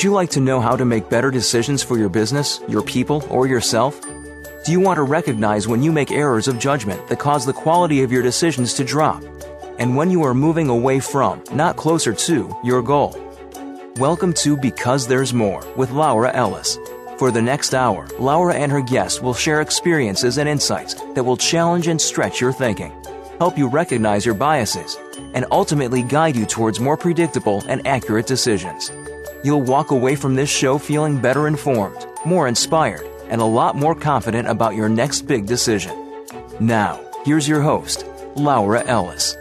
Would you like to know how to make better decisions for your business, your people, or yourself? Do you want to recognize when you make errors of judgment that cause the quality of your decisions to drop? And when you are moving away from, not closer to, your goal? Welcome to Because There's More with Laura Ellis. For the next hour, Laura and her guests will share experiences and insights that will challenge and stretch your thinking, help you recognize your biases, and ultimately guide you towards more predictable and accurate decisions. You'll walk away from this show feeling better informed, more inspired, and a lot more confident about your next big decision. Now, here's your host, Laura Ellis.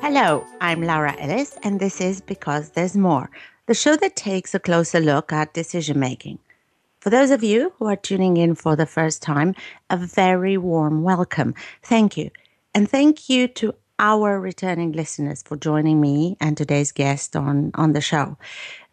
Hello, I'm Laura Ellis, and this is Because There's More, the show that takes a closer look at decision making. For those of you who are tuning in for the first time, a very warm welcome. Thank you. And thank you to our returning listeners for joining me and today's guest on, on the show.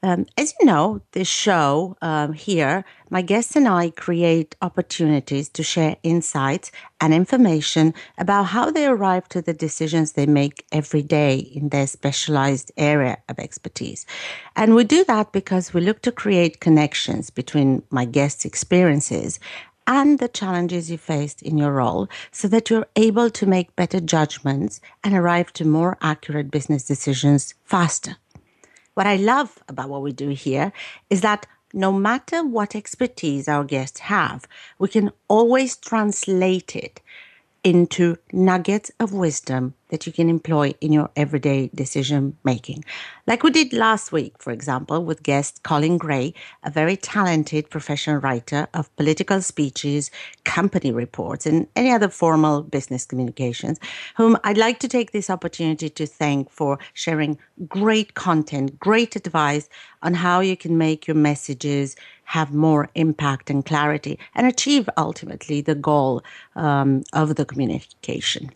Um, as you know, this show um, here, my guests and I create opportunities to share insights and information about how they arrive to the decisions they make every day in their specialized area of expertise. And we do that because we look to create connections between my guests' experiences and the challenges you faced in your role so that you're able to make better judgments and arrive to more accurate business decisions faster. What I love about what we do here is that no matter what expertise our guests have, we can always translate it into nuggets of wisdom that you can employ in your everyday decision making. Like we did last week, for example, with guest Colin Gray, a very talented professional writer of political speeches, company reports, and any other formal business communications, whom I'd like to take this opportunity to thank for sharing great content, great advice on how you can make your messages have more impact and clarity and achieve ultimately the goal um, of the communication.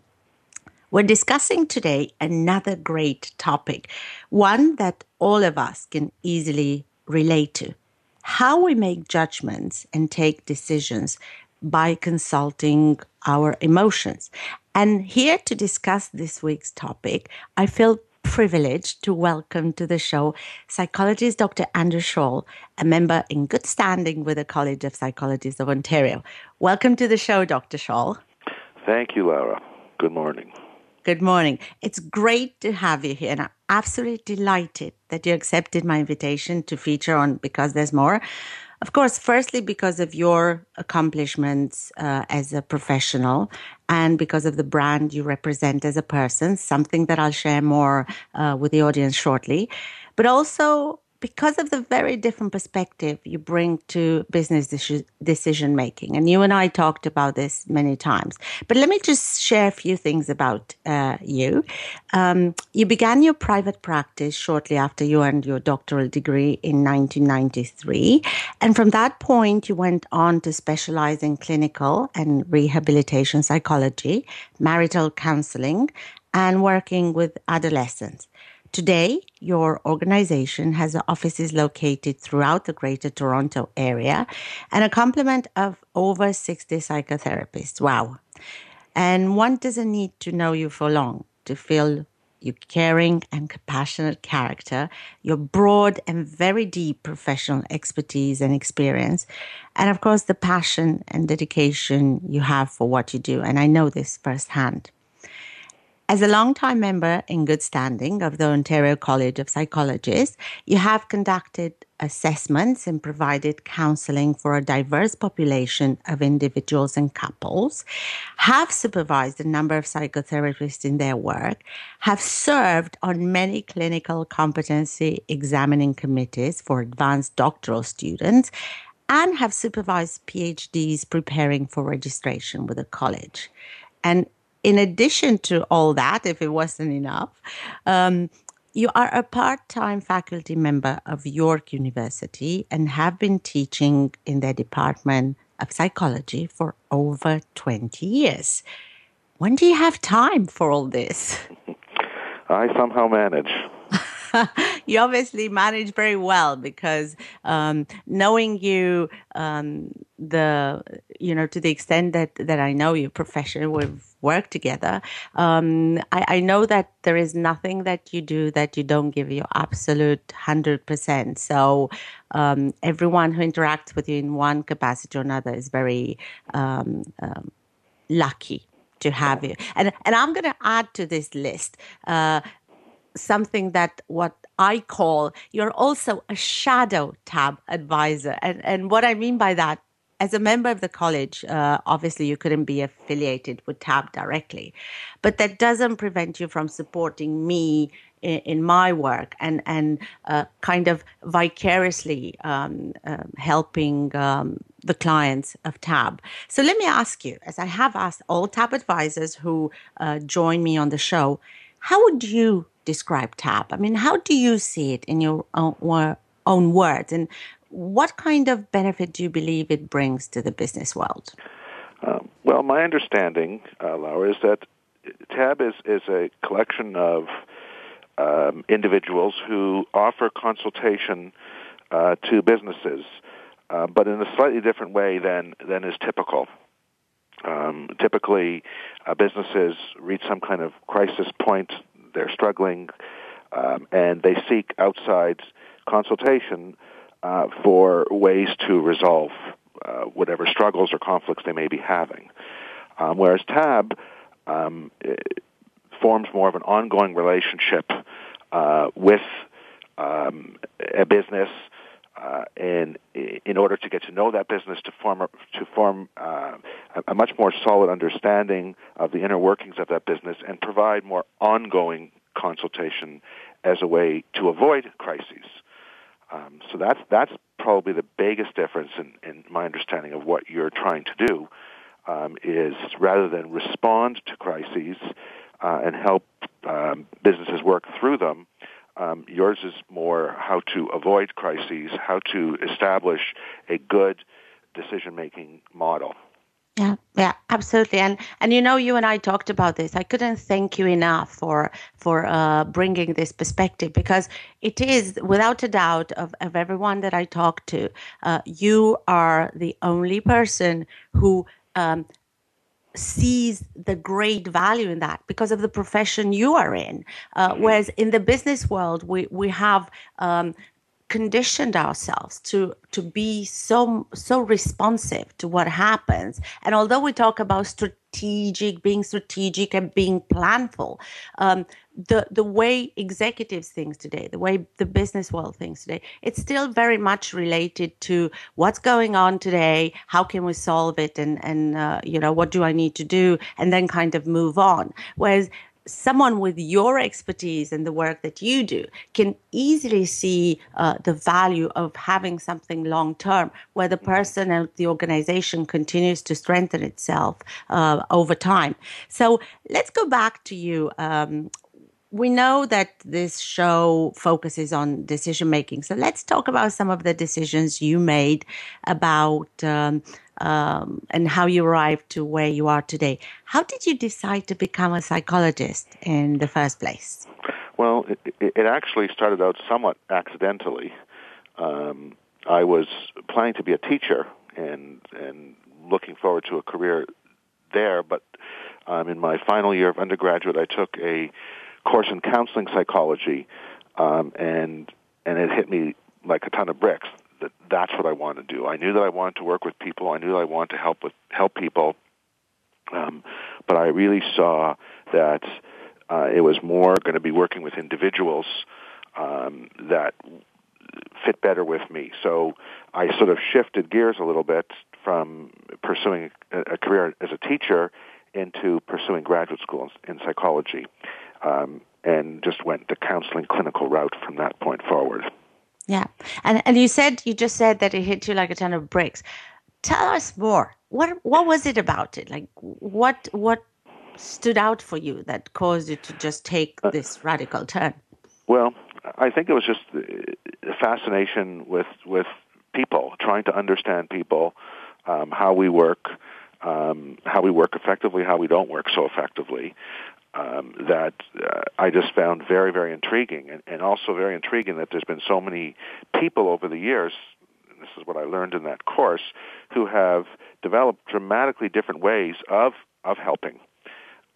We're discussing today another great topic, one that all of us can easily relate to how we make judgments and take decisions by consulting our emotions. And here to discuss this week's topic, I feel privileged to welcome to the show psychologist Dr. Andrew Shaul, a member in good standing with the College of Psychologists of Ontario. Welcome to the show, Dr. Shaul. Thank you, Laura. Good morning. Good morning. It's great to have you here, and I'm absolutely delighted that you accepted my invitation to feature on Because There's More. Of course, firstly, because of your accomplishments uh, as a professional and because of the brand you represent as a person, something that I'll share more uh, with the audience shortly, but also because of the very different perspective you bring to business decision making. And you and I talked about this many times. But let me just share a few things about uh, you. Um, you began your private practice shortly after you earned your doctoral degree in 1993. And from that point, you went on to specialize in clinical and rehabilitation psychology, marital counseling, and working with adolescents. Today, your organization has offices located throughout the Greater Toronto area and a complement of over 60 psychotherapists. Wow. And one doesn't need to know you for long to feel your caring and compassionate character, your broad and very deep professional expertise and experience, and of course, the passion and dedication you have for what you do. And I know this firsthand. As a long-time member in good standing of the Ontario College of Psychologists, you have conducted assessments and provided counseling for a diverse population of individuals and couples, have supervised a number of psychotherapists in their work, have served on many clinical competency examining committees for advanced doctoral students, and have supervised PhDs preparing for registration with a college. And in addition to all that, if it wasn't enough, um, you are a part time faculty member of York University and have been teaching in their department of psychology for over 20 years. When do you have time for all this? I somehow manage. you obviously manage very well because um, knowing you, um, the you know to the extent that that I know you, professional, we've work together. Um, I, I, know that there is nothing that you do that you don't give your absolute 100%. So um, everyone who interacts with you in one capacity or another is very um, um lucky to have you. And, and I'm going to add to this list uh, something that what I call you're also a shadow TAB advisor. And, and what I mean by that as a member of the college, uh, obviously you couldn't be affiliated with TAB directly, but that doesn't prevent you from supporting me in, in my work and and uh, kind of vicariously um, uh, helping um, the clients of TAB. So let me ask you, as I have asked all TAB advisors who uh, join me on the show, how would you describe TAB? I mean, how do you see it in your own, own words, and what kind of benefit do you believe it brings to the business world? Um, well, my understanding, uh, Laura, is that TAB is, is a collection of um, individuals who offer consultation uh, to businesses, uh, but in a slightly different way than, than is typical. Um, typically, uh, businesses reach some kind of crisis point, they're struggling, um, and they seek outside consultation uh, for ways to resolve uh, whatever struggles or conflicts they may be having. Um, whereas TAB um, forms more of an ongoing relationship uh, with um, a business uh, in in order to get to know that business, to form a, to form uh, a much more solid understanding of the inner workings of that business, and provide more ongoing consultation as a way to avoid crises. Um, so that's that's probably the biggest difference in, in my understanding of what you're trying to do. Um, is rather than respond to crises uh, and help um, businesses work through them, um, yours is more how to avoid crises, how to establish a good decision-making model. Yeah, yeah, absolutely. And and you know, you and I talked about this. I couldn't thank you enough for for uh, bringing this perspective because it is, without a doubt, of of everyone that I talk to, uh, you are the only person who. Um, sees the great value in that because of the profession you are in uh, mm-hmm. whereas in the business world we we have um, conditioned ourselves to to be so so responsive to what happens. And although we talk about strategic being strategic and being planful um, the the way executives think today the way the business world thinks today it's still very much related to what's going on today how can we solve it and and uh, you know what do i need to do and then kind of move on. Whereas someone with your expertise and the work that you do can easily see uh, the value of having something long term where the person and the organization continues to strengthen itself uh, over time. So let's go back to you. Um, we know that this show focuses on decision making. So let's talk about some of the decisions you made about um, um, and how you arrived to where you are today. How did you decide to become a psychologist in the first place? Well, it, it actually started out somewhat accidentally. Um, I was planning to be a teacher and and looking forward to a career there, but um, in my final year of undergraduate, I took a course in counseling psychology, um, and and it hit me like a ton of bricks that's what I want to do. I knew that I wanted to work with people. I knew that I wanted to help with help people, um, but I really saw that uh, it was more going to be working with individuals um, that fit better with me. So I sort of shifted gears a little bit from pursuing a career as a teacher into pursuing graduate school in psychology, um, and just went the counseling clinical route from that point forward. Yeah. And and you said you just said that it hit you like a ton of bricks. Tell us more. What what was it about it? Like what what stood out for you that caused you to just take uh, this radical turn? Well, I think it was just a fascination with with people, trying to understand people, um, how we work, um, how we work effectively, how we don't work so effectively, um, that uh, I just found very, very intriguing, and, and also very intriguing that there's been so many people over the years. this is what I learned in that course, who have developed dramatically different ways of of helping.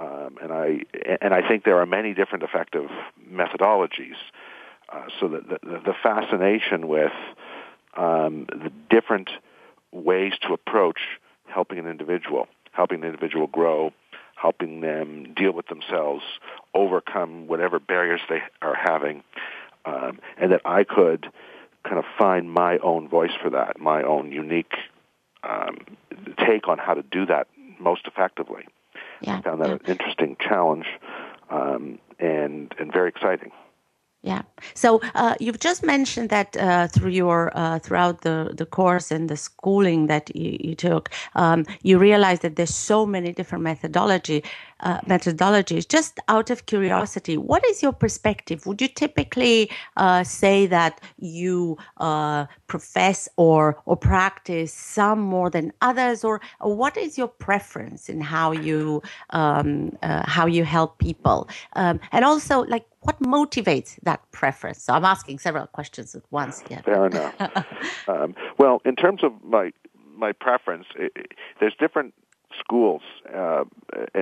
Um, and I and I think there are many different effective methodologies. Uh, so that the, the, fascination with um, the different ways to approach helping an individual, helping an individual grow, helping them deal with themselves, overcome whatever barriers they are having, um, and that I could kind of find my own voice for that, my own unique um, take on how to do that most effectively. Yeah, I found that yeah. an interesting challenge um, and and very exciting. Yeah. So uh, you've just mentioned that uh, through your uh, throughout the, the course and the schooling that you, you took, um, you realized that there's so many different methodology uh, methodologies. Just out of curiosity, what is your perspective? Would you typically uh, say that you uh, profess or or practice some more than others, or, or what is your preference in how you um, how you help people? Um, and also, like what motivates that preference? So I'm asking several questions at once here. Fair enough. um, well, in terms of my my preference, it, it, there's different schools uh,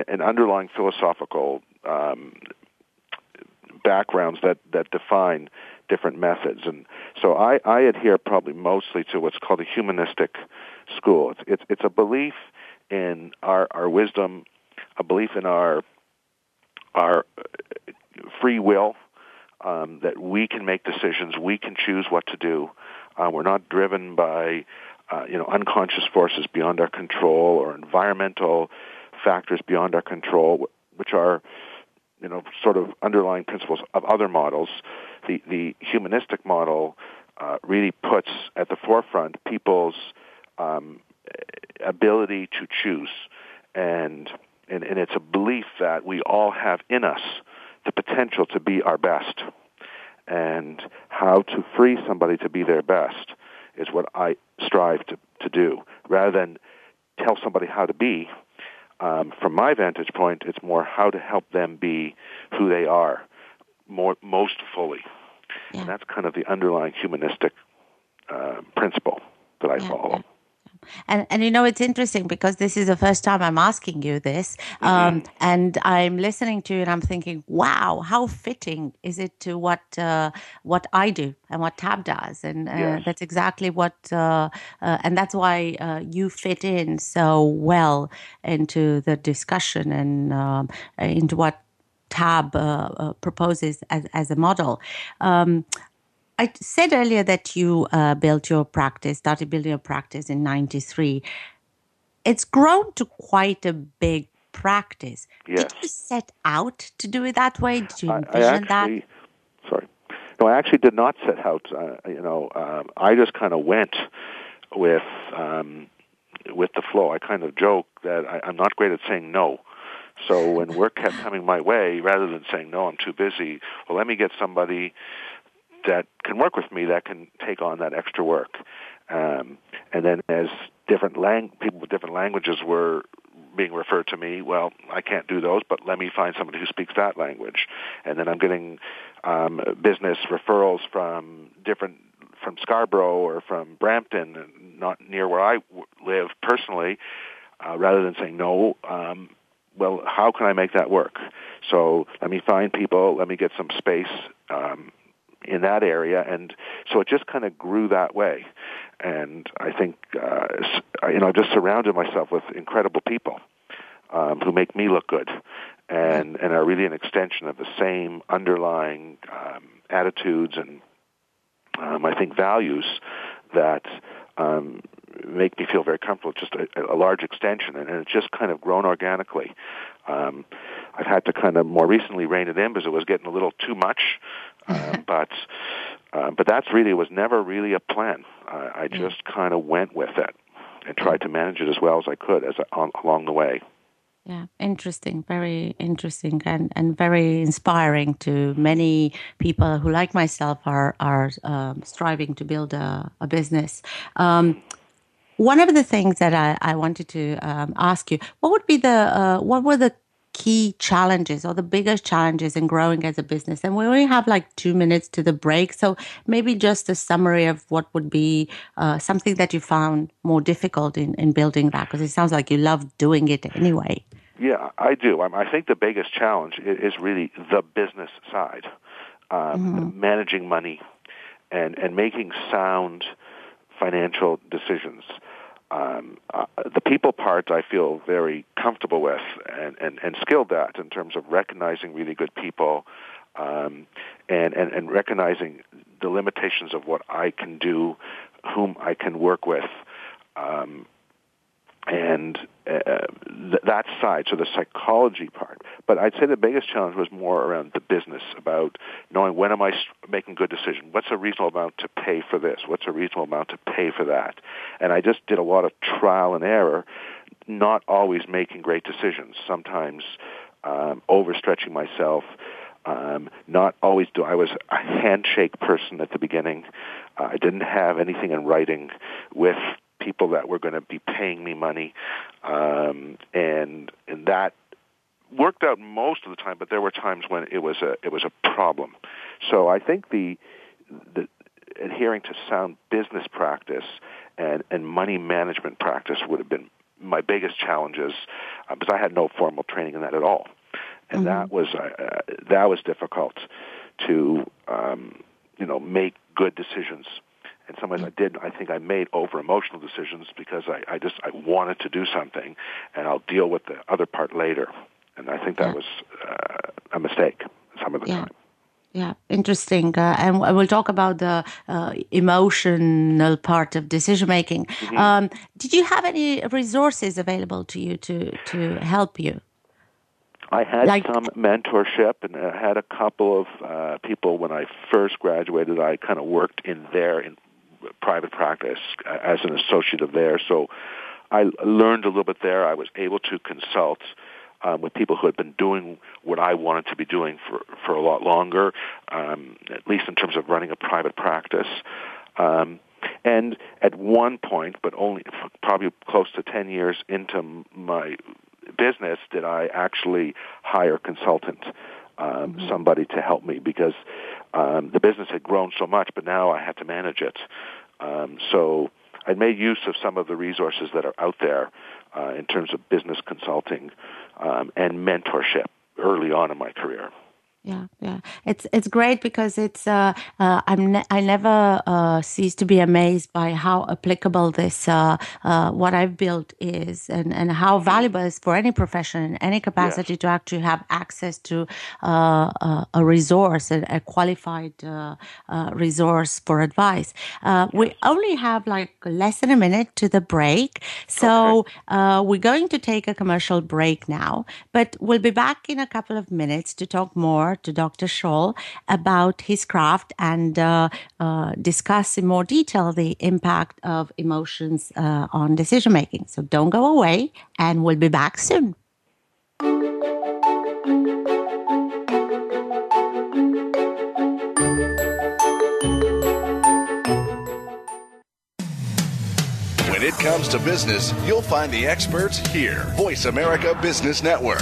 and underlying philosophical um, backgrounds that that define different methods, and so I, I adhere probably mostly to what's called a humanistic school. It's it's, it's a belief in our our wisdom, a belief in our our free will, um, that we can make decisions, we can choose what to do. Uh, we're not driven by uh, you know unconscious forces beyond our control or environmental factors beyond our control, which are you know sort of underlying principles of other models. The the humanistic model uh, really puts at the forefront people's um, ability to choose, and, and and it's a belief that we all have in us the potential to be our best. And how to free somebody to be their best is what I strive to, to do. Rather than tell somebody how to be, um, from my vantage point, it's more how to help them be who they are more most fully. Yeah. And that's kind of the underlying humanistic uh, principle that I yeah, follow. And and you know it's interesting because this is the first time I'm asking you this, mm-hmm. um, and I'm listening to you and I'm thinking, wow, how fitting is it to what uh, what I do and what TAB does, and uh, yes. that's exactly what, uh, uh and that's why uh, you fit in so well into the discussion and um, into what TAB uh, proposes as as a model. Um, I said earlier that you uh, built your practice, started building your practice in 93. It's grown to quite a big practice. Yes. Did you set out to do it that way? Did you envision I, actually, that? Sorry. No, I actually did not set out. Uh, you know, um, I just kind of went with um, with the flow. I kind of joke that I, I'm not great at saying no. So when work kept coming my way, rather than saying no, I'm too busy. Well, let me get somebody that can work with me that can take on that extra work. Um, and then as different lang- people with different languages were being referred to me, well, I can't do those, but let me find somebody who speaks that language. And then I'm getting um, business referrals from different from Scarborough or from Brampton, not near where I w- live personally. Uh, rather than saying no, um, well, how can I make that work? So let me find people, let me get some space, um, in that area, and so it just kind of grew that way. And I think uh, you know I just surrounded myself with incredible people um, who make me look good, and and are really an extension of the same underlying um, attitudes and um, I think values that um, make me feel very comfortable. Just a, a large extension, and, and it's just kind of grown organically. Um, I've had to kind of more recently rein it in because it was getting a little too much. Uh, but uh, but that's really was never really a plan. I, I mm. just kind of went with it and tried to manage it as well as I could as on, along the way. Yeah, interesting, very interesting, and, and very inspiring to many people who, like myself, are are um, striving to build a, a business. Um, one of the things that I, I wanted to um, ask you, what would be the uh, what were the key challenges or the biggest challenges in growing as a business? And we only have like two minutes to the break, so maybe just a summary of what would be uh, something that you found more difficult in, in building that, because it sounds like you love doing it anyway. Yeah, I do. I think the biggest challenge is really the business side, um, mm-hmm. managing money, and and making sound financial decisions. Um, uh, the people part I feel very comfortable with and, and, and skilled at in terms of recognizing really good people um, and, and, and recognizing the limitations of what I can do, whom I can work with, um, and uh, th- that side, so the psychology part. But I'd say the biggest challenge was more around the business, about knowing when am I making good decision? What's a reasonable amount to pay for this? What's a reasonable amount to pay for that? And I just did a lot of trial and error, not always making great decisions. Sometimes um, overstretching myself. Um, not always do. I was a handshake person at the beginning. Uh, I didn't have anything in writing with people that were going to be paying me money, um, and and that worked out most of the time. But there were times when it was a it was a problem. So I think the the adhering to sound business practice and and money management practice would have been my biggest challenges uh, because I had no formal training in that at all, and mm-hmm. that was uh, that was difficult to um, you know make good decisions and sometimes I did. I think I made over emotional decisions because I, I just I wanted to do something, and I'll deal with the other part later. And I think that yeah. was uh, a mistake some of the yeah. time. Yeah, interesting. Uh, and we'll talk about the uh, emotional part of decision making. Mm-hmm. Um, did you have any resources available to you to to help you? I had like, some mentorship, and I had a couple of uh, people when I first graduated. I kind of worked in their in private practice as an associate of theirs. So I learned a little bit there. I was able to consult um, with people who had been doing what I wanted to be doing for, for a lot longer, um, at least in terms of running a private practice. Um, and at one point, but only probably close to 10 years into my business, did I actually hire a consultant um, mm-hmm. somebody to help me because um, the business had grown so much, but now I had to manage it. Um, so I made use of some of the resources that are out there uh, in terms of business consulting um, and mentorship early on in my career yeah yeah. It's it's great because it's uh, uh i'm ne- i never uh cease to be amazed by how applicable this uh, uh what i've built is and and how valuable it is for any profession in any capacity to actually have access to uh, a resource a, a qualified uh, uh, resource for advice. Uh, we only have like less than a minute to the break. So okay. uh, we're going to take a commercial break now but we'll be back in a couple of minutes to talk more to Dr. Shaul about his craft and uh, uh, discuss in more detail the impact of emotions uh, on decision making. So don't go away, and we'll be back soon. When it comes to business, you'll find the experts here. Voice America Business Network.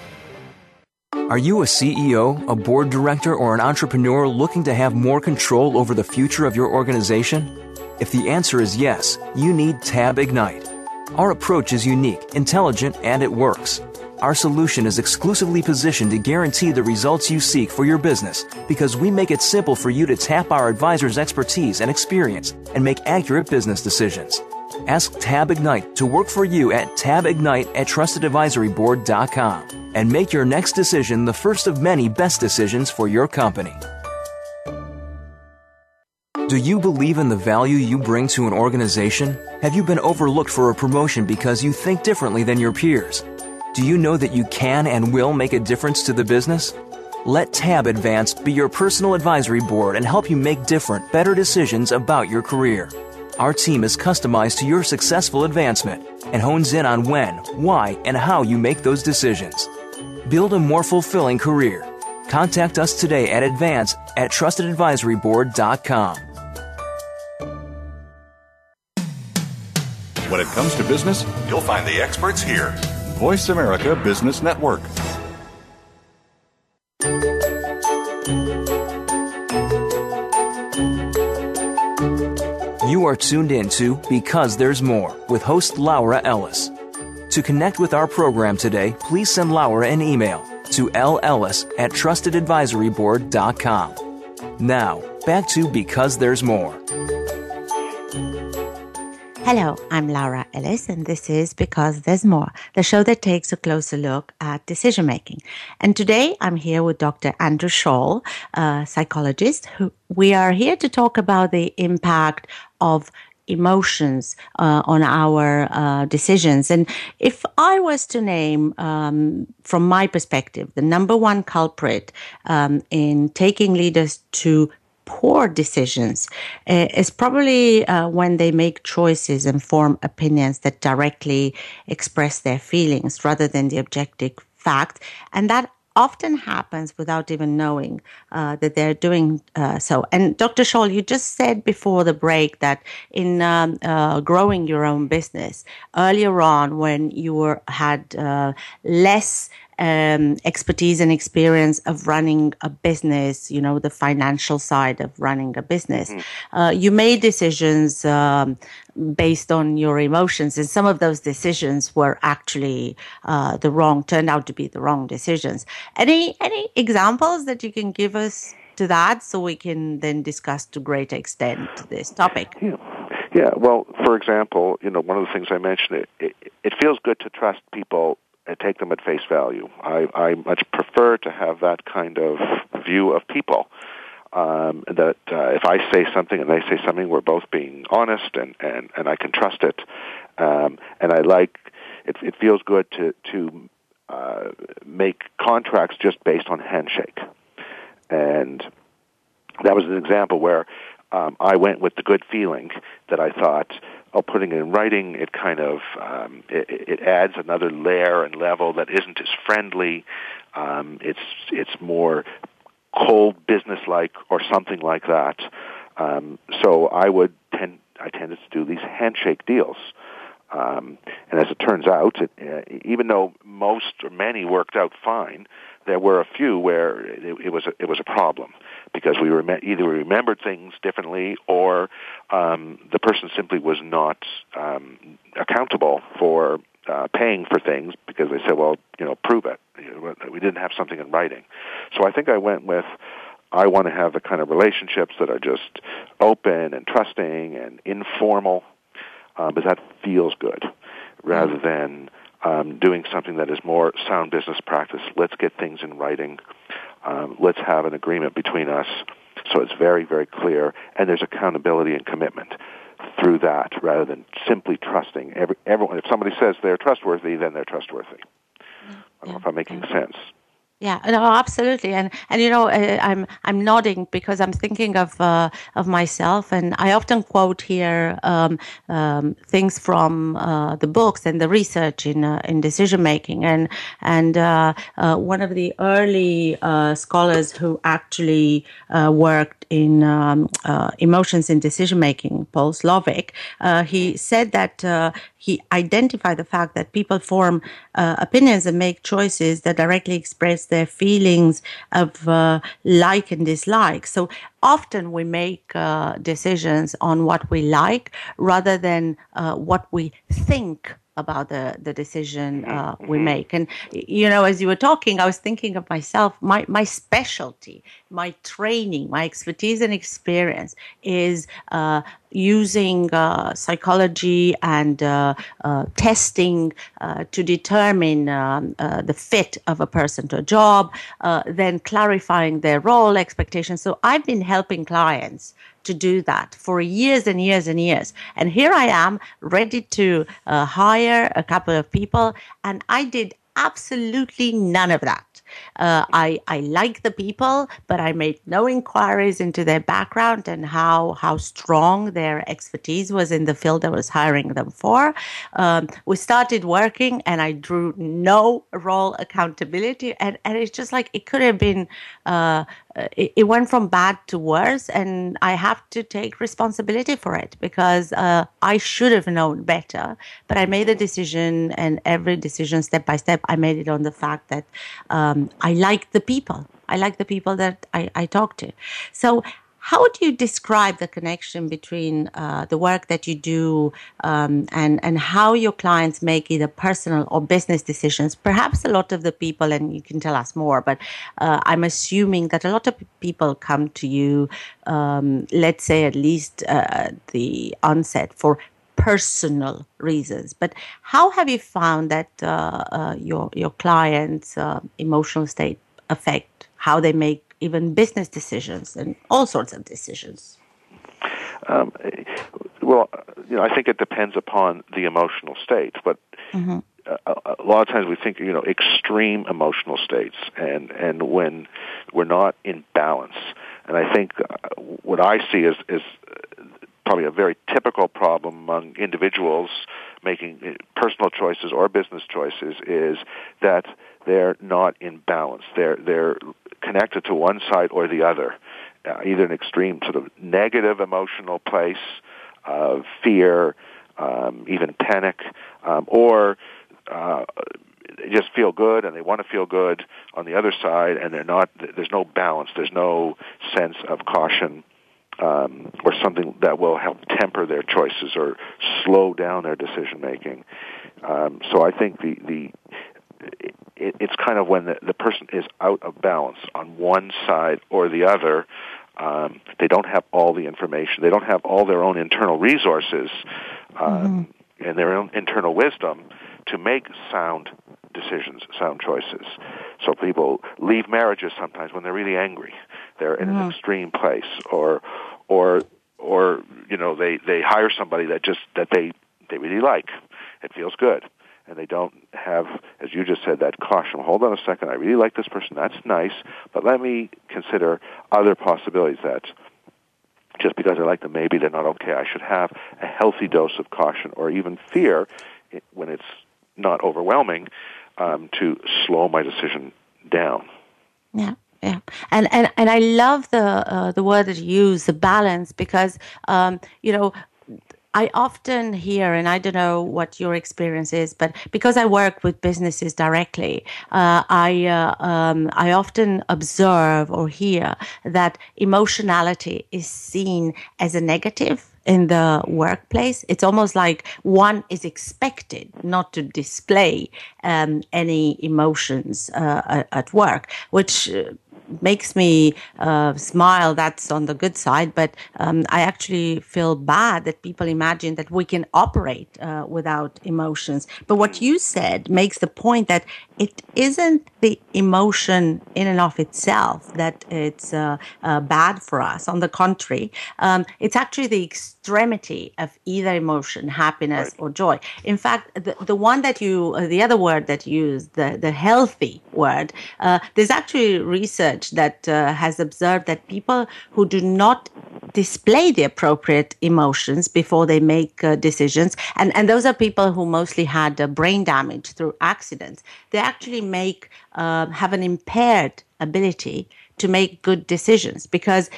Are you a CEO, a board director, or an entrepreneur looking to have more control over the future of your organization? If the answer is yes, you need Tab Ignite. Our approach is unique, intelligent, and it works. Our solution is exclusively positioned to guarantee the results you seek for your business because we make it simple for you to tap our advisor's expertise and experience and make accurate business decisions. Ask Tab Ignite to work for you at tabignite at trustedadvisoryboard.com and make your next decision the first of many best decisions for your company. Do you believe in the value you bring to an organization? Have you been overlooked for a promotion because you think differently than your peers? Do you know that you can and will make a difference to the business? Let Tab Advance be your personal advisory board and help you make different, better decisions about your career. Our team is customized to your successful advancement and hones in on when, why, and how you make those decisions. Build a more fulfilling career. Contact us today at advance at trustedadvisoryboard.com. When it comes to business, you'll find the experts here. Voice America Business Network. Are tuned in to Because There's More with host Laura Ellis. To connect with our program today, please send Laura an email to lellis at trustedadvisoryboard.com. Now, back to Because There's More. Hello, I'm Laura Ellis, and this is Because There's More, the show that takes a closer look at decision making. And today I'm here with Dr. Andrew Shaul, a psychologist, who we are here to talk about the impact of emotions uh, on our uh, decisions. And if I was to name, um, from my perspective, the number one culprit um, in taking leaders to poor decisions uh, is probably uh, when they make choices and form opinions that directly express their feelings rather than the objective fact. And that often happens without even knowing uh, that they're doing uh, so. And Dr. Shaul, you just said before the break that in um, uh, growing your own business earlier on, when you were had uh, less um, expertise and experience of running a business, you know, the financial side of running a business. Mm. Uh, you made decisions um, based on your emotions, and some of those decisions were actually uh, the wrong, turned out to be the wrong decisions. Any any examples that you can give us to that, so we can then discuss to greater extent this topic? Yeah. Yeah, well, for example, you know, one of the things I mentioned, it, it, it feels good to trust people take them at face value. I, I much prefer to have that kind of view of people. Um, that uh, if I say something and they say something, we're both being honest and, and, and I can trust it. Um, and I like it. It feels good to to uh, make contracts just based on handshake. And that was an example where um, I went with the good feeling that I thought oh, putting it in writing, it kind of um, it, it adds another layer and level that isn't as friendly. Um, it's it's more cold business like or something like that. Um, so I would tend I tended to do these handshake deals. Um, and as it turns out, it, uh, even though most or many worked out fine, there were a few where it, it was a, it was a problem because we rem- either we remembered things differently or um, the person simply was not um, accountable for uh, paying for things because they said, well, you know, prove it. We didn't have something in writing. So I think I went with I want to have the kind of relationships that are just open and trusting and informal, uh, but that feels good rather than um, doing something that is more sound business practice. Let's get things in writing. Um, let's have an agreement between us so it's very, very clear, and there's accountability and commitment through that rather than simply trusting every, everyone. If somebody says they're trustworthy, then they're trustworthy. I don't know if I'm making sense. Yeah, no, absolutely, and and you know, uh, I'm I'm nodding because I'm thinking of uh, of myself, and I often quote here um, um, things from uh, the books and the research in uh, in decision making, and and uh, uh, one of the early scholars who actually worked in um, emotions in decision making, Paul Slovic, he said that he identified the fact that people form opinions and make choices that directly express their feelings of uh, like and dislike. So often we make uh, decisions on what we like rather than uh, what we think about the the decision mm-hmm. uh, we mm-hmm. make. And you know, as you were talking, I was thinking of myself. My my specialty, my training, my expertise and experience is uh, using uh, psychology and uh, uh, testing uh, to determine um, the fit of a person to a job, then clarifying their role expectations. So I've been helping clients to do that for years and years and years. And here I am ready to uh, hire a couple of people. And I did absolutely none of that. Uh, I I like the people, but I made no inquiries into their background and how how strong their expertise was in the field I was hiring them for. Um, we started working, and I drew no role accountability, and and it's just like it could have been. Uh, it, it, went from bad to worse, and I have to take responsibility for it because uh, I should have known better. But I made a decision, and every decision, step by step, I made it on the fact that um, I like the people. I like the people that I, I talk to. So, how do you describe the connection between uh, the work that you do um, and and how your clients make either personal or business decisions? Perhaps a lot of the people, and you can tell us more, but uh, I'm assuming that a lot of people come to you, um, let's say at least uh, the onset for personal reasons. But how have you found that uh, uh, your your clients' uh, emotional state affect how they make even business decisions and all sorts of decisions? Um, well, you know, I think it depends upon the emotional state, but. Mm-hmm. A, a lot of times we think, you know, extreme emotional states, and and when we're not in balance, and I think uh, what I see is is probably a very typical problem among individuals making personal choices or business choices is that they're not in balance. They're they're connected to one side or the other, uh, either an extreme sort of negative emotional place of fear, um, even panic, um, or uh, they just feel good and they want to feel good on the other side, and they're not. There's no balance. There's no sense of caution um, or something that will help temper their choices or slow down their decision making. Um, so I think the the it, it's kind of when the, the person is out of balance on one side or the other. Um, they don't have all the information. They don't have all their own internal resources um, mm-hmm. and their own internal wisdom to make sound decisions, sound choices. So people leave marriages sometimes when they're really angry. They're in mm-hmm. an extreme place, or or or you know they they hire somebody that just that they they really like. It feels good, and they don't have, as you just said, that caution. Hold on a second, I really like this person. That's nice, but let me consider other possibilities. That just because I like them, maybe they're not okay. I should have a healthy dose of caution or even fear when it's not overwhelming um, to slow my decision down. Yeah yeah and and and i love the uh, the word that you use the balance because um, you know I often hear, and I don't know what your experience is, but because I work with businesses directly, uh, I uh, um, I often observe or hear that emotionality is seen as a negative in the workplace. It's almost like one is expected not to display um, any emotions uh, at work, which uh, makes me uh, smile, that's on the good side. But um, I actually feel bad that people imagine that we can operate uh, without emotions. But what you said makes the point that it isn't the emotion in and of itself that it's uh, uh bad for us. On the contrary, um, it's actually the extremity of either emotion, happiness or joy. In fact, the, the one that you, uh, the other word that you used, the, the healthy word, uh, there's actually research research that uh, has observed that people who do not display the appropriate emotions before they make uh, decisions, and, and those are people who mostly had uh, brain damage through accidents, they actually make uh, have an impaired ability to make good decisions because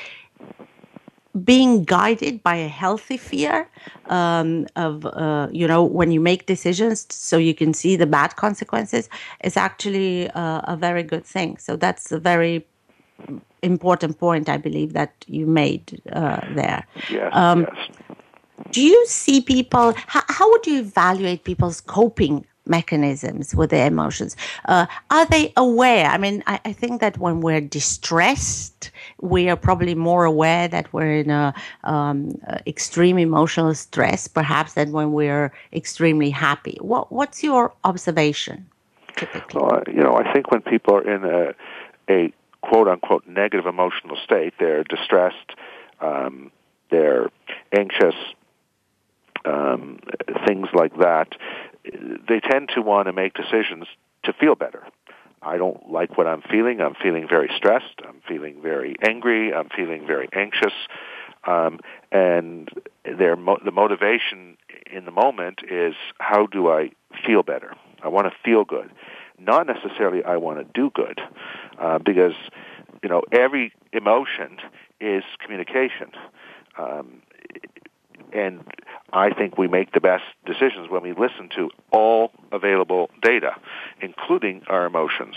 being guided by a healthy fear um, of uh, you know when you make decisions so you can see the bad consequences is actually uh, a very good thing. So that's a very important point I believe that you made uh, there. Yes, um, yes. Do you see people? How, how, would you evaluate people's coping mechanisms with their emotions? Uh, are they aware? I mean, I, I, think that when we're distressed, we are probably more aware that we're in a um, extreme emotional stress, perhaps, than when we're extremely happy. What, what's your observation? Typically? Well, you know, I think when people are in a a quote unquote negative emotional state. They're distressed, um, they're anxious, um, things like that. They tend to want to make decisions to feel better. I don't like what I'm feeling. I'm feeling very stressed. I'm feeling very angry. I'm feeling very anxious. Um, and their mo- the motivation in the moment is how do I feel better? I want to feel good, not necessarily I want to do good, uh, because you know every emotion is communication. Um, and I think we make the best decisions when we listen to all available data, including our emotions.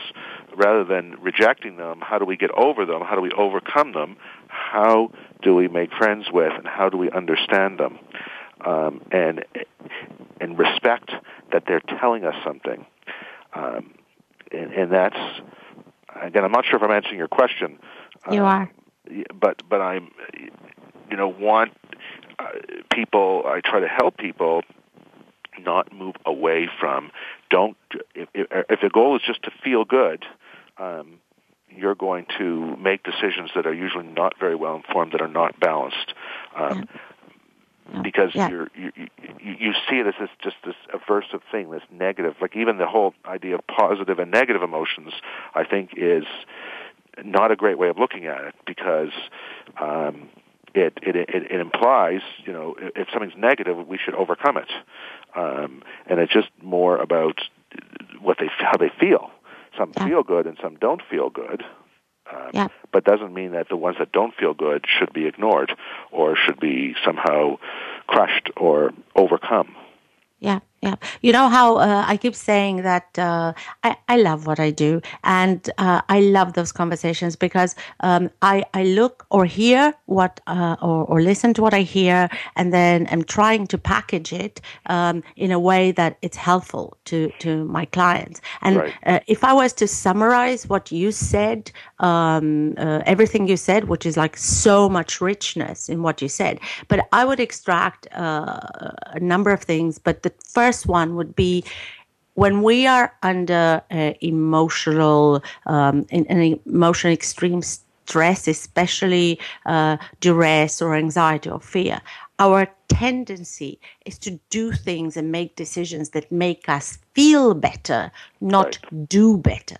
Rather than rejecting them, how do we get over them? How do we overcome them? How do we make friends with? And how do we understand them? Um, and and respect that they're telling us something. Um, and, and that's again, I'm not sure if I'm answering your question. You um, are. But but I'm you know want uh, people. I try to help people not move away from. Don't if if, if the goal is just to feel good. Um, you're going to make decisions that are usually not very well informed, that are not balanced. Um, Yeah. Because Yeah. you're, you you you see it as this just this aversive thing, this negative. Like even the whole idea of positive and negative emotions, I think is not a great way of looking at it because um, it, it it it implies you know if if something's negative, we should overcome it, um, and it's just more about what they how they feel. Some Yeah. feel good and some don't feel good. Um, Yeah. But doesn't mean that the ones that don't feel good should be ignored or should be somehow crushed or overcome. Yeah, yeah. You know how uh, I keep saying that uh, I, I love what I do, and uh, I love those conversations because um, I I look or hear what uh, or or listen to what I hear, and then I'm trying to package it um, in a way that it's helpful to to my clients. And Right. uh, if I was to summarize what you said, um, uh, everything you said, which is like so much richness in what you said, but I would extract uh, a number of things. But the first one would be when we are under uh, emotional, um, in, an emotional extreme stress, especially uh, duress or anxiety or fear, our tendency is to do things and make decisions that make us feel better, not do better.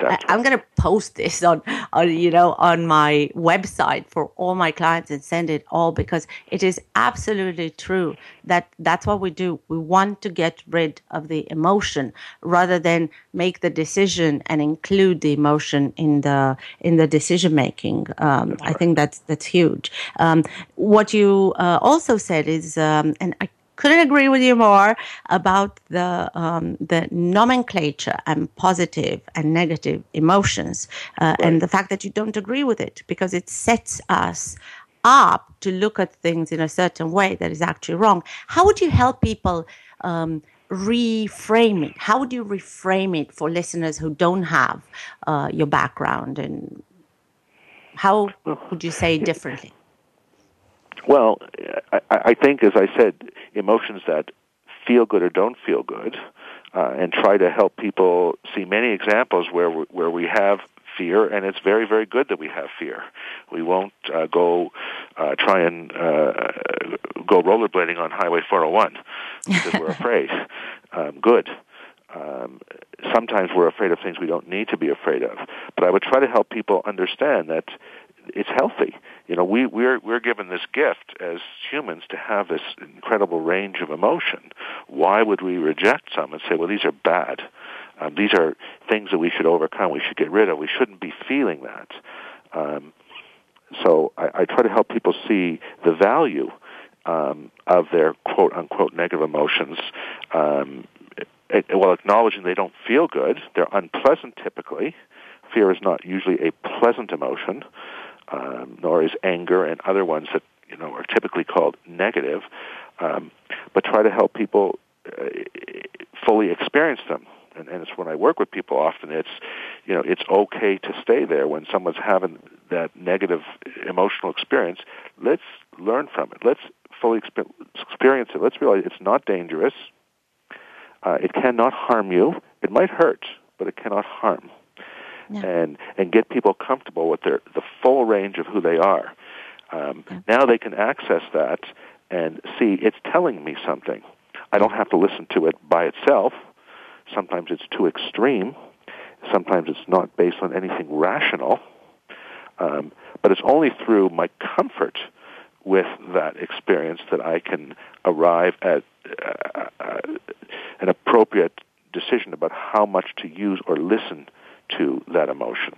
That's I, I'm going to post this on, on, you know, on my website for all my clients and send it all because it is absolutely true that that's what we do. We want to get rid of the emotion rather than make the decision and include the emotion in the in the decision making. Um, I think that's that's huge. Um, what you uh, also said is, um, and I couldn't agree with you more about the um, the nomenclature and positive and negative emotions, uh, and the fact that you don't agree with it because it sets us up to look at things in a certain way that is actually wrong. How would you help people? Um, reframe it how would you reframe it for listeners who don't have uh, your background and how would you say it differently Well, I, I think, as I said, emotions that feel good or don't feel good, uh, and try to help people see many examples where we, where we have fear, and it's very, very good that we have fear. We won't uh, go uh, try and uh, go rollerblading on Highway 401 because we're afraid. Um, good. Um, sometimes we're afraid of things we don't need to be afraid of. But I would try to help people understand that it's healthy. You know, we we're we're given this gift as humans to have this incredible range of emotion. Why would we reject some and say, well, these are bad? Um, these are things that we should overcome. We should get rid of. We shouldn't be feeling that. Um, so I, I try to help people see the value um, of their quote unquote negative emotions. Um, it, while acknowledging they don't feel good, they're unpleasant typically. Fear is not usually a pleasant emotion um, nor is anger and other ones that you know are typically called negative. Um, but try to help people uh, fully experience them. And, and it's when I work with people often. It's you know it's okay to stay there when someone's having that negative emotional experience. Let's learn from it. Let's fully exp- experience it. Let's realize it's not dangerous. Uh, it cannot harm you. It might hurt, but it cannot harm Yeah. and and get people comfortable with their the full range of who they are. Um, Now they can access that and see it's telling me something. I don't have to listen to it by itself. Sometimes it's too extreme, Sometimes it's not based on anything rational, um, but it's only through my comfort with that experience that I can arrive at uh, uh, an appropriate decision about how much to use or listen to that emotion.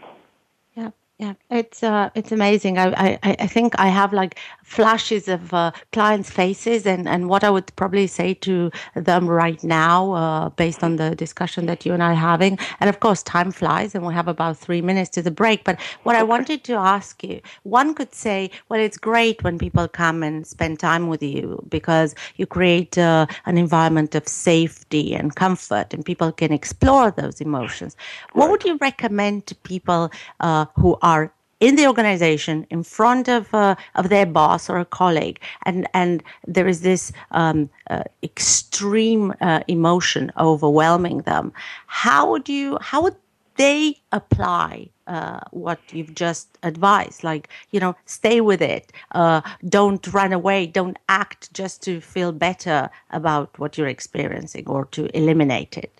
Yeah. It's uh, it's amazing. I, I, I think I have like flashes of uh, clients' faces, and, and what I would probably say to them right now, uh, based on the discussion that you and I are having. And of course, time flies, and we have about three minutes to the break. But what. I wanted to ask you, one could say, well, it's great when people come and spend time with you because you create uh, an environment of safety and comfort, and people can explore those emotions. What would you recommend to people uh, who are are in the organization in front of uh, of their boss or a colleague and and there is this um, uh, extreme uh, emotion overwhelming them. How would you how would they apply uh, what you've just advised? Like you know stay with it. Uh, don't run away. Don't act just to feel better about what you're experiencing or to eliminate it.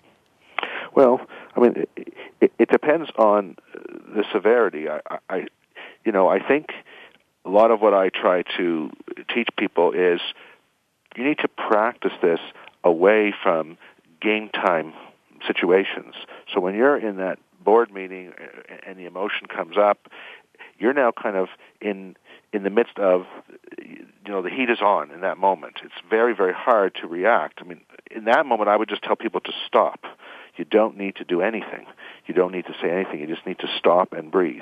Well i mean it, it depends on uh, the severity. I, I, you know, I think a lot of what I try to teach people is you need to practice this away from game time situations. So when you're in that board meeting uh, and the emotion comes up, you're now kind of in in the midst of you know the heat is on in that moment. It's very very hard to react. I mean, in that moment, I would just tell people to stop. You don't need to do anything. You don't need to say anything. You just need to stop and breathe.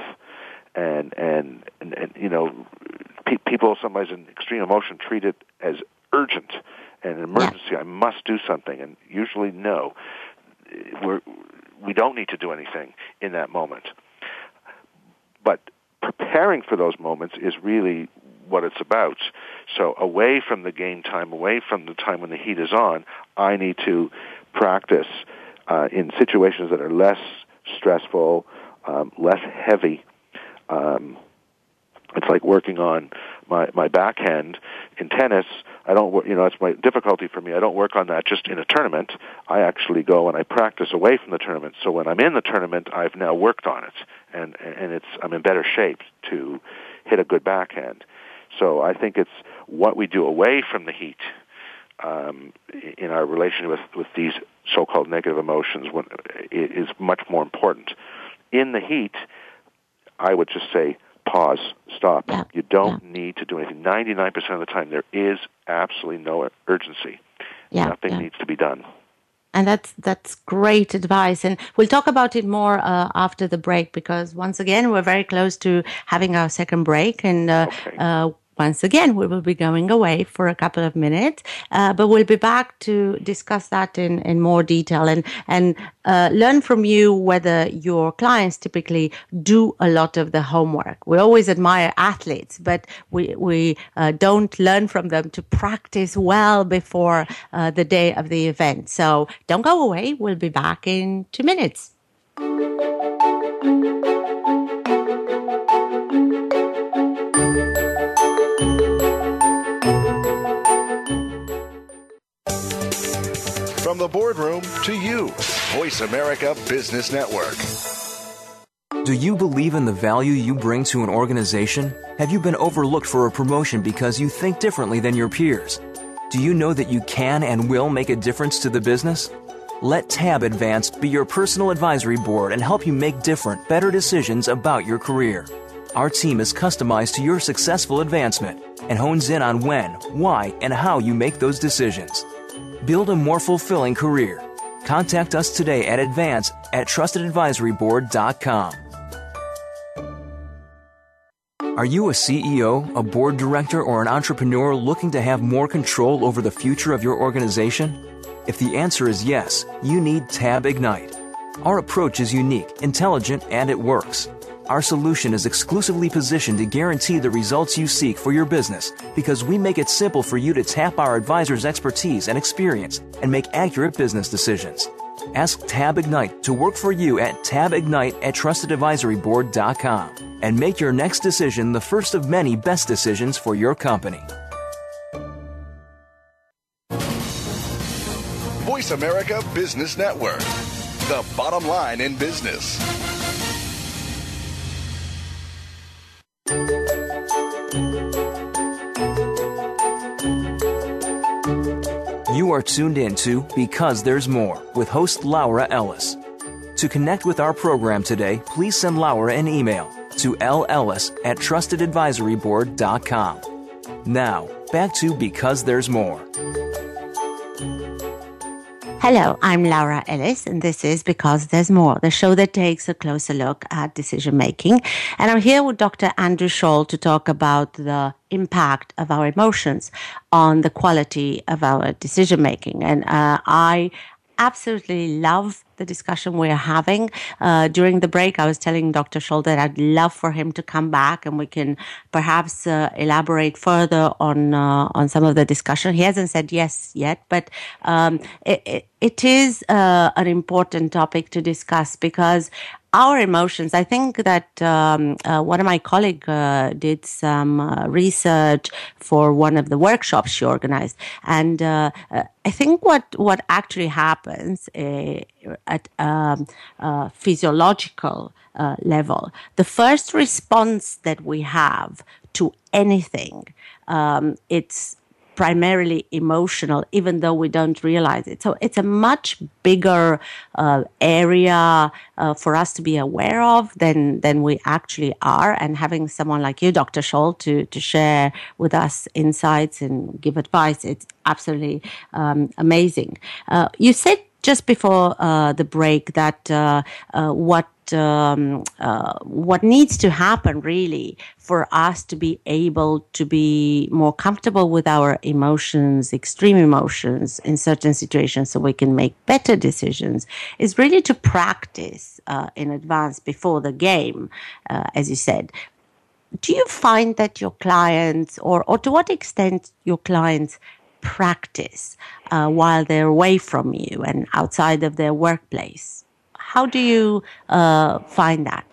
And and and, and you know, pe- people sometimes in extreme emotion treat it as urgent and an emergency. I must do something. And usually, no, we're we don't need to do anything in that moment. But preparing for those moments is really what it's about. So away from the game time, away from the time when the heat is on, I need to practice uh, in situations that are less stressful, um, less heavy. Um, it's like working on my my backhand in tennis. I don't, you know, it's my difficulty for me. I don't work on that just in a tournament. I actually go and I practice away from the tournament. So when I'm in the tournament, I've now worked on it, and and it's I'm in better shape to hit a good backhand. So I think it's what we do away from the heat um, in our relation with, with these so-called negative emotions when, is much more important. In the heat, I would just say pause, stop. Yeah. You don't yeah. need to do anything. 99% of the time, there is absolutely no urgency. Yeah. Nothing needs to be done. And that's that's great advice, and we'll talk about it more uh, after the break because once again we're very close to having our second break, and uh, okay. uh, once again, we will be going away for a couple of minutes, uh, but we'll be back to discuss that in, in more detail and, and uh, learn from you whether your clients typically do a lot of the homework. We always admire athletes, but we, we uh, don't learn from them to practice well before uh, the day of the event. So don't go away. We'll be back in two minutes. The boardroom to you. Voice America Business Network. Do you believe in the value you bring to an organization? Have you been overlooked for a promotion because you think differently than your peers? Do you know that you can and will make a difference to the business? Let Tab Advanced be your personal advisory board and help you make different, better decisions about your career. Our team is customized to your successful advancement and hones in on when, why, and how you make those decisions. Build a more fulfilling career. Contact us today at advance at trustedadvisoryboard.com. Are you a CEO, a board director, or an entrepreneur looking to have more control over the future of your organization? If the answer is yes, you need Tab Ignite. Our approach is unique, intelligent, and it works. Our solution is exclusively positioned to guarantee the results you seek for your business because we make it simple for you to tap our advisor's expertise and experience and make accurate business decisions. Ask Tab Ignite to work for you at tabignite at trustedadvisoryboard.com and make your next decision the first of many best decisions for your company. Voice America Business Network. the bottom line in business. You are tuned in to Because There's More with host Laura Ellis. To connect with our program today, please send Laura an email to lellis at trustedadvisoryboard.com. Now, back to Because There's More. Hello, I'm Laura Ellis, and this is Because There's More, the show that takes a closer look at decision making. And I'm here with Dr. Andrew Shaul to talk about the impact of our emotions on the quality of our decision making. And uh, I absolutely love the discussion we're having. Uh, during the break, I was telling Dr. Shaul that I'd love for him to come back and we can perhaps uh, elaborate further on uh, on some of the discussion. He hasn't said yes yet, but um, it, it, it is uh, an important topic to discuss because our emotions. I think that um, uh, one of my colleagues uh, did some uh, research for one of the workshops she organized, and uh, uh, I think what what actually happens uh, at um, physiological level, the first response that we have to anything, um, it's primarily emotional, even though we don't realize it. So it's a much bigger uh, area uh, for us to be aware of than than we actually are. And having someone like you, Dr. Shaul, to to share with us insights and give advice, it's absolutely um, amazing. Uh, you said just before uh, the break that uh, uh, what um, uh, what needs to happen really for us to be able to be more comfortable with our emotions, extreme emotions in certain situations, so we can make better decisions, is really to practice uh, in advance before the game, uh, as you said. Do you find that your clients, or, or to what extent your clients, practice uh, while they're away from you and outside of their workplace? How do you uh, find that?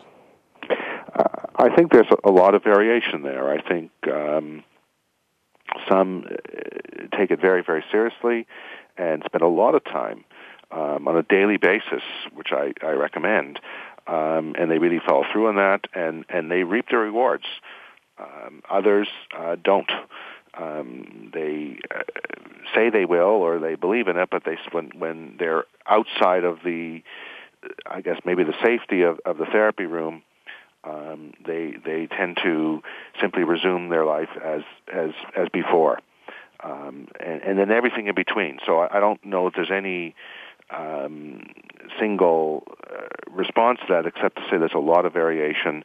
Uh, I think there's a lot of variation there. I think um, some uh, take it very, very seriously and spend a lot of time um, on a daily basis, which I, I recommend, um, and they really follow through on that, and, and they reap the rewards. Um, others uh, don't um, they uh, say they will or they believe in it, but they when when they're outside of the, I guess maybe the safety of, of the therapy room, um, they they tend to simply resume their life as as as before, um, and, and then everything in between. So I, I don't know if there's any um, single uh, response to that, except to say there's a lot of variation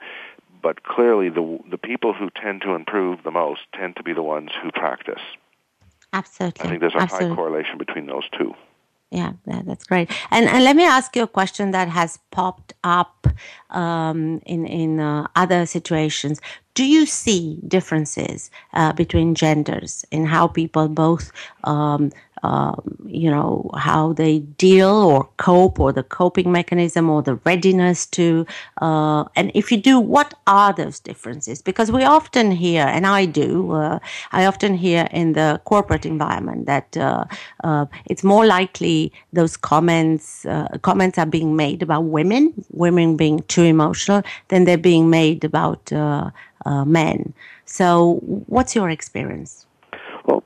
but clearly the the people who tend to improve the most tend to be the ones who practice. Absolutely. I think there's a Absolutely. high correlation between those two. Yeah, yeah, that's great. And and let me ask you a question that has popped up um, in in uh, other situations. Do you see differences uh, between genders in how people both um, um, you know, how they deal or cope or the coping mechanism or the readiness to. Uh, and if you do, what are those differences? Because we often hear, and I do, uh, I often hear in the corporate environment that uh, uh it's more likely those comments, uh, comments are being made about women, women being too emotional, than they're being made about uh, men. So, what's your experience? Well,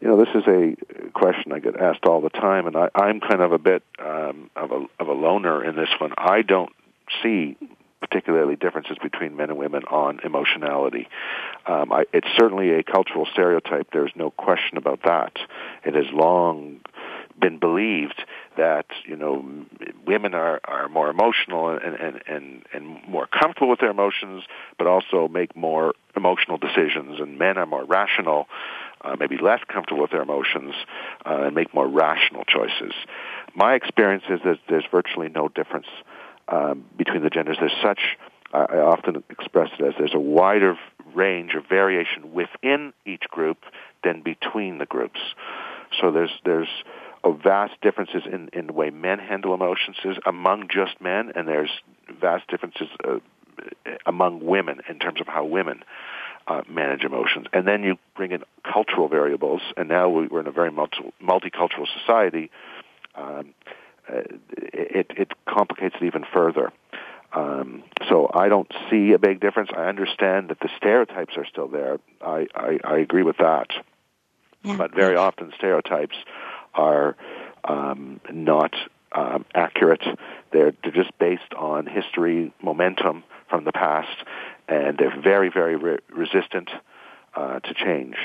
you know, this is a question I get asked all the time, and I, I'm kind of a bit um, of a of a loner in this one. I don't see particularly differences between men and women on emotionality. Um, I, it's certainly a cultural stereotype. There's no question about that. It has long been believed that you know women are are more emotional and and and and more comfortable with their emotions, but also make more emotional decisions, and men are more rational uh, maybe less comfortable with their emotions, uh, and make more rational choices. My experience is that there's virtually no difference um, between the genders. There's such, I, I often express it as there's a wider range of variation within each group than between the groups. So there's there's a vast differences in, in the way men handle emotions is among just men, and there's vast differences uh, among women in terms of how women uh, manage emotions. And then you bring in cultural variables, and now we're in a very multi- multicultural society. Um, it, it complicates it even further. Um, so I don't see a big difference. I understand that the stereotypes are still there. I, I, I agree with that. Yeah. But very often stereotypes are um, not um, accurate. They're, they're just based on history, momentum from the past, and they're very, very re- resistant uh, to change.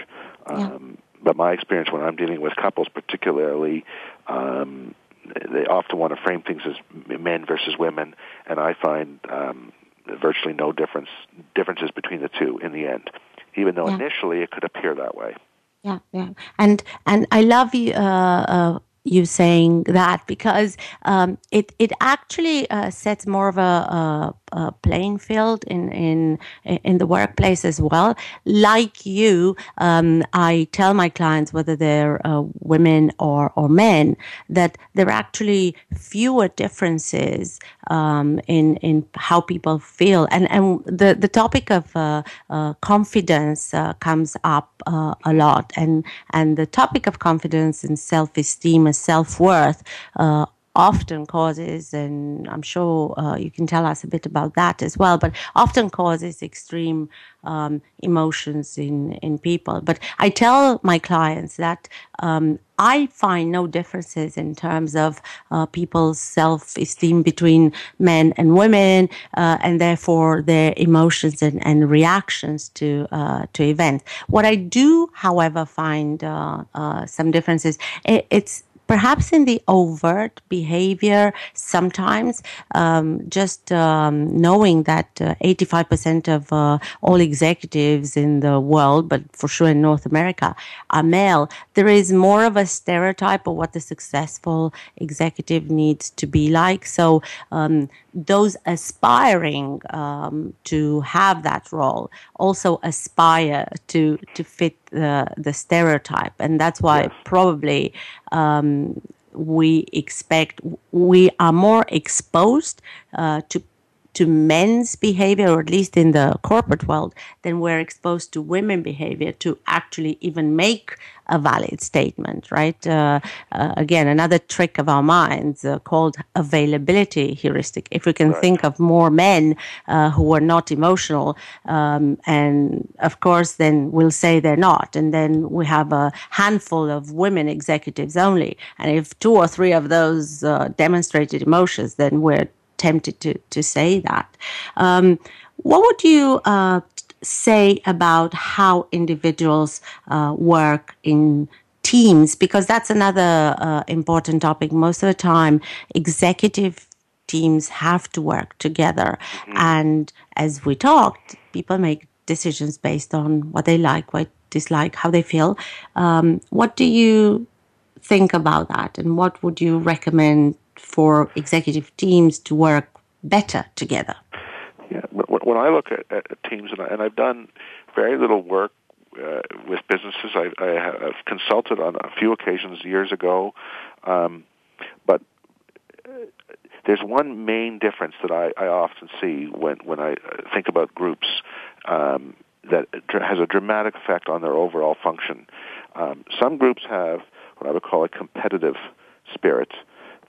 Um, But my experience when I'm dealing with couples, particularly, um, they often want to frame things as men versus women, and I find um, virtually no difference differences between the two in the end, even though yeah. initially it could appear that way. Yeah, yeah, and and I love you. Uh, uh, you saying that because um, it it actually uh, sets more of a, a, a, playing field in in in the workplace as well. Like you, um, I tell my clients whether they're uh, women or or men that there are actually fewer differences um, in in how people feel, and and the the topic of uh, uh confidence uh, comes up uh, a lot, and and the topic of confidence and self esteem and self worth uh, often causes, and I'm sure uh, you can tell us a bit about that as well, but often causes extreme um, emotions in, in people. But I tell my clients that um, I find no differences in terms of uh, people's self esteem between men and women, uh, and therefore their emotions and, and reactions to uh, to events. What I do, however, find uh, uh, some differences. It, it's perhaps in the overt behavior sometimes um, just um, knowing that uh, 85% of uh, all executives in the world but for sure in north america are male there is more of a stereotype of what the successful executive needs to be like. So um, those aspiring um, to have that role also aspire to to fit the the stereotype, and that's why yes. probably um, we expect we are more exposed uh, to to men's behavior, or at least in the corporate world, than we're exposed to women behavior to actually even make a valid statement, right? Uh, uh, again, another trick of our minds uh, called availability heuristic. If we can right. think of more men uh, who are not emotional, um, and of course, then we'll say they're not. And then we have a handful of women executives only. And if two or three of those uh, demonstrated emotions, then we're tempted to, to say that. Um, what would you uh, say about how individuals uh, work in teams? Because that's another uh, important topic. Most of the time, executive teams have to work together. Mm-hmm. And as we talked, people make decisions based on what they like, what they dislike, how they feel. Um, what do you think about that? And what would you recommend for executive teams to work better together? Yeah, when I look at, at teams, and, I, I've done very little work uh, with businesses. I, I have consulted on a few occasions years ago, um, but uh, there's one main difference that I, I often see when when I think about groups um, that has a dramatic effect on their overall function. Um, some groups have what I would call a competitive spirit,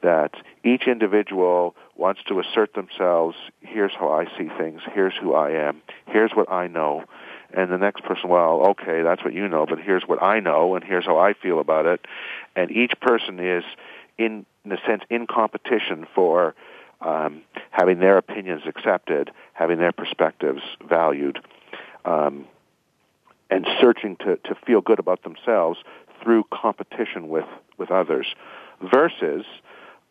that each individual wants to assert themselves. Here's how I see things. Here's who I am. Here's what I know. And the next person, well, okay, that's what you know, but here's what I know, and here's how I feel about it. And each person is, in, in a sense, in competition for um, having their opinions accepted, having their perspectives valued, um, and searching to, to feel good about themselves through competition with, with others, versus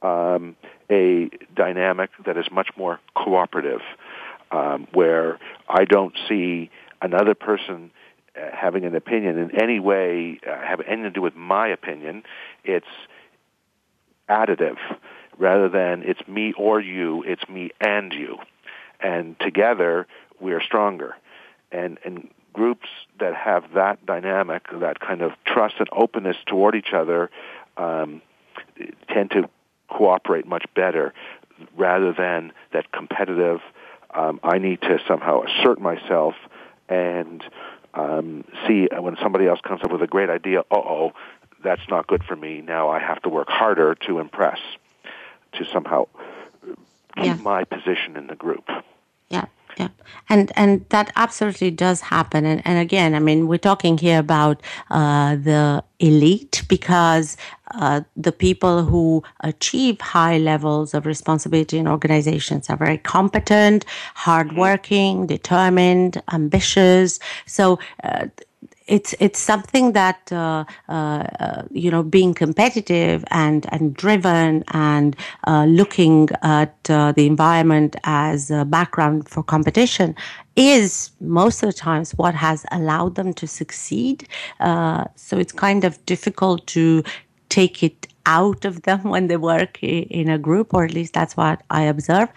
um, a dynamic that is much more cooperative, um, where I don't see another person uh, having an opinion in any way uh, have anything to do with my opinion. It's additive rather than it's me or you. It's me and you, and together we are stronger. And and groups that have that dynamic, that kind of trust and openness toward each other, um, tend to cooperate much better rather than that competitive, um, I need to somehow assert myself and um, see when somebody else comes up with a great idea, uh oh, that's not good for me. Now I have to work harder to impress. to somehow keep yeah. my position in the group. Yeah, yeah, and and that absolutely does happen. And and again, I mean, we're talking here about uh, the elite because uh, the people who achieve high levels of responsibility in organizations are very competent, hardworking, determined, ambitious. So. Uh, it's it's something that uh, uh, you know being competitive and and driven and uh, looking at uh, the environment as a background for competition is most of the times what has allowed them to succeed. Uh, so it's kind of difficult to take it out of them when they work in a group, or at least that's what I observe.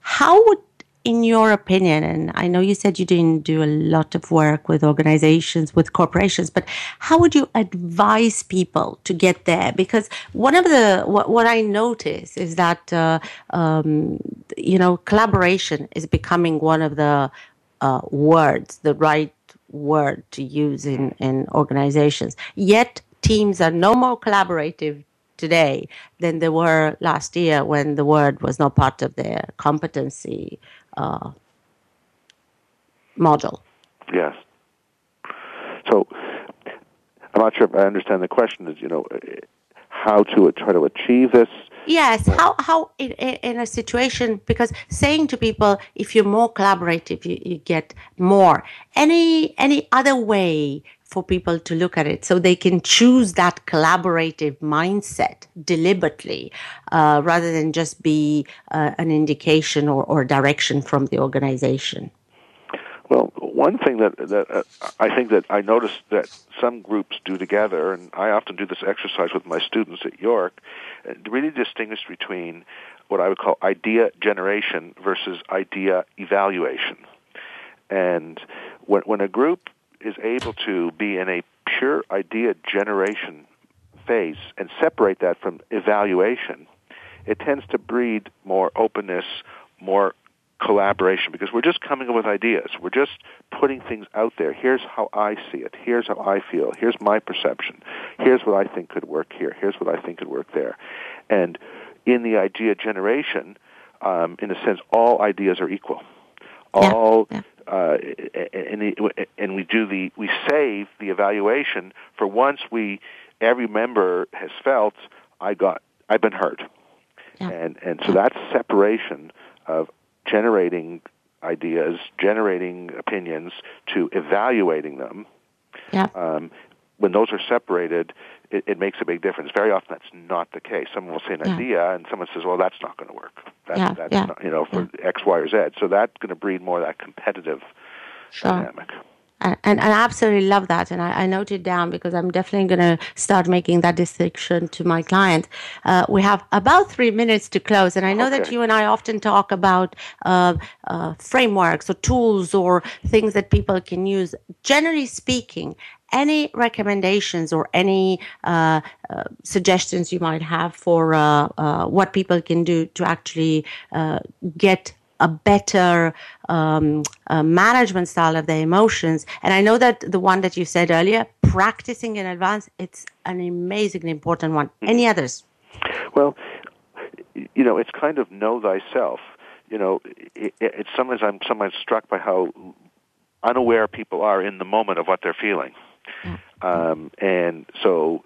How would in your opinion, and I know you said you didn't do a lot of work with organizations, with corporations, but how would you advise people to get there? Because one of the what, what I notice is that uh, um, you know collaboration is becoming one of the uh, words, the right word to use in in organizations. Yet teams are no more collaborative today than they were last year when the word was not part of their competency uh, module. Yes. So I'm not sure if I understand the question. Is you know how to try to achieve this? Yes. How how in, in a situation because saying to people if you're more collaborative you, you get more. Any any other way for people to look at it so they can choose that collaborative mindset deliberately uh, rather than just be uh, an indication or, or direction from the organization. Well, one thing that that uh, I think that I noticed that some groups do together, and I often do this exercise with my students at York, uh, really distinguish between what I would call idea generation versus idea evaluation. And when, when a group is able to be in a pure idea generation phase and separate that from evaluation, it tends to breed more openness, more collaboration because we're just coming up with ideas. We're just putting things out there. Here's how I see it. Here's how I feel. Here's my perception. Here's what I think could work here. Here's what I think could work there. And in the idea generation, um, in a sense, all ideas are equal. All yeah, uh, and, the, and we do the we save the evaluation for once we every member has felt I got I've been hurt, yeah. and and so that separation of generating ideas, generating opinions to evaluating them. Yeah. Um, when those are separated, it, it, makes a big difference. Very often, that's not the case. Someone will say an yeah. idea, and someone says, "Well, that's not going to work. That's, yeah, that's yeah. Not, you know, for X, Y, or Z." So that's going to breed more of that competitive sure. dynamic. And, and, I absolutely love that. And I, I note it down because I'm definitely going to start making that distinction to my client. Uh, we have about three minutes to close. And I know okay. that you and I often talk about uh, uh, frameworks or tools or things that people can use. Generally speaking, any recommendations or any uh, uh, suggestions you might have for uh, uh what people can do to actually uh, get a better um, uh, management style of their emotions. And I know that the one that you said earlier, practicing in advance, it's an amazingly important one. Any others? Well, you know, it's kind of know thyself. You know, it, it, it's sometimes I'm sometimes struck by how unaware people are in the moment of what they're feeling. Um, and so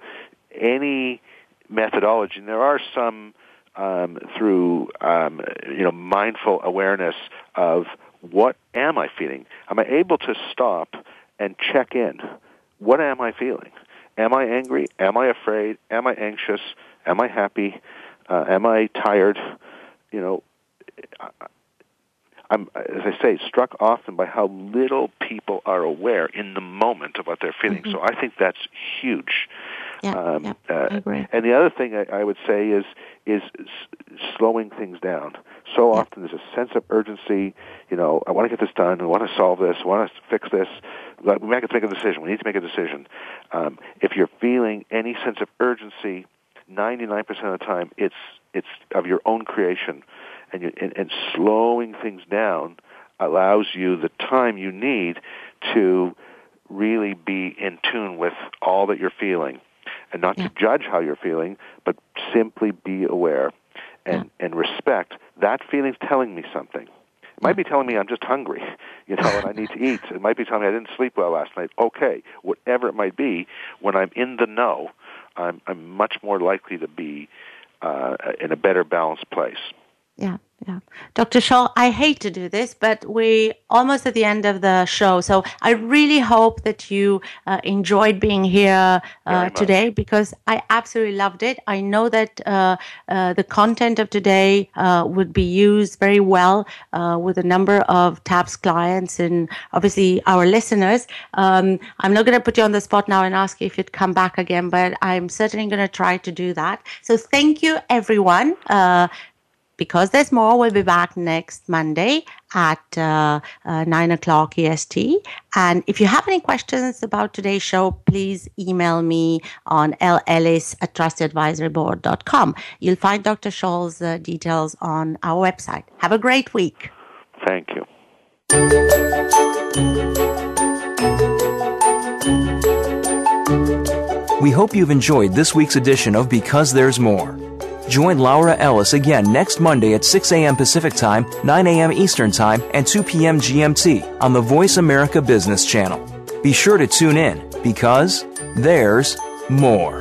any methodology, and there are some um, through um, you know mindful awareness of what am I feeling? Am I able to stop and check in? What am I feeling? Am I angry? Am I afraid? Am I anxious? Am I happy? Uh, am I tired? You know, I'm, as I say, struck often by how little people are aware in the moment of what they're feeling. Mm-hmm. So I think that's huge. Yeah, um, yeah, uh, I agree. And the other thing I, I would say is is s- slowing things down. So yeah. often there's a sense of urgency. You know, I want to get this done. I want to solve this. I want to fix this. We have to make a decision. We need to make a decision. Um, if you're feeling any sense of urgency, 99% of the time, it's it's of your own creation and, you, and, and slowing things down allows you the time you need to really be in tune with all that you're feeling and not yeah. to judge how you're feeling, but simply be aware. and, yeah. and respect, that feeling's telling me something. It might be telling me I'm just hungry, you know, and I need to eat. It might be telling me I didn't sleep well last night. Okay, whatever it might be, when I'm in the know, I'm, I'm much more likely to be uh, in a better balanced place. Yeah. Yeah. Dr. Shaul, I hate to do this, but we're almost at the end of the show. So I really hope that you uh, enjoyed being here uh, today because I absolutely loved it. I know that uh, uh the content of today uh, would be used very well uh, with a number of TABS clients and obviously our listeners. Um, I'm not going to put you on the spot now and ask you if you'd come back again, but I'm certainly going to try to do that. So thank you, everyone because there's more, we'll be back next Monday at uh, uh, 9 o'clock EST. And if you have any questions about today's show, please email me on lellis at trustadvisoryboard.com. You'll find Dr. Shaul's uh, details on our website. Have a great week. Thank you. We hope you've enjoyed this week's edition of Because There's More. Join Laura Ellis again next Monday at 6 a.m. Pacific Time, 9 a.m. Eastern Time, and 2 p.m. GMT on the Voice America Business Channel. Be sure to tune in because there's more.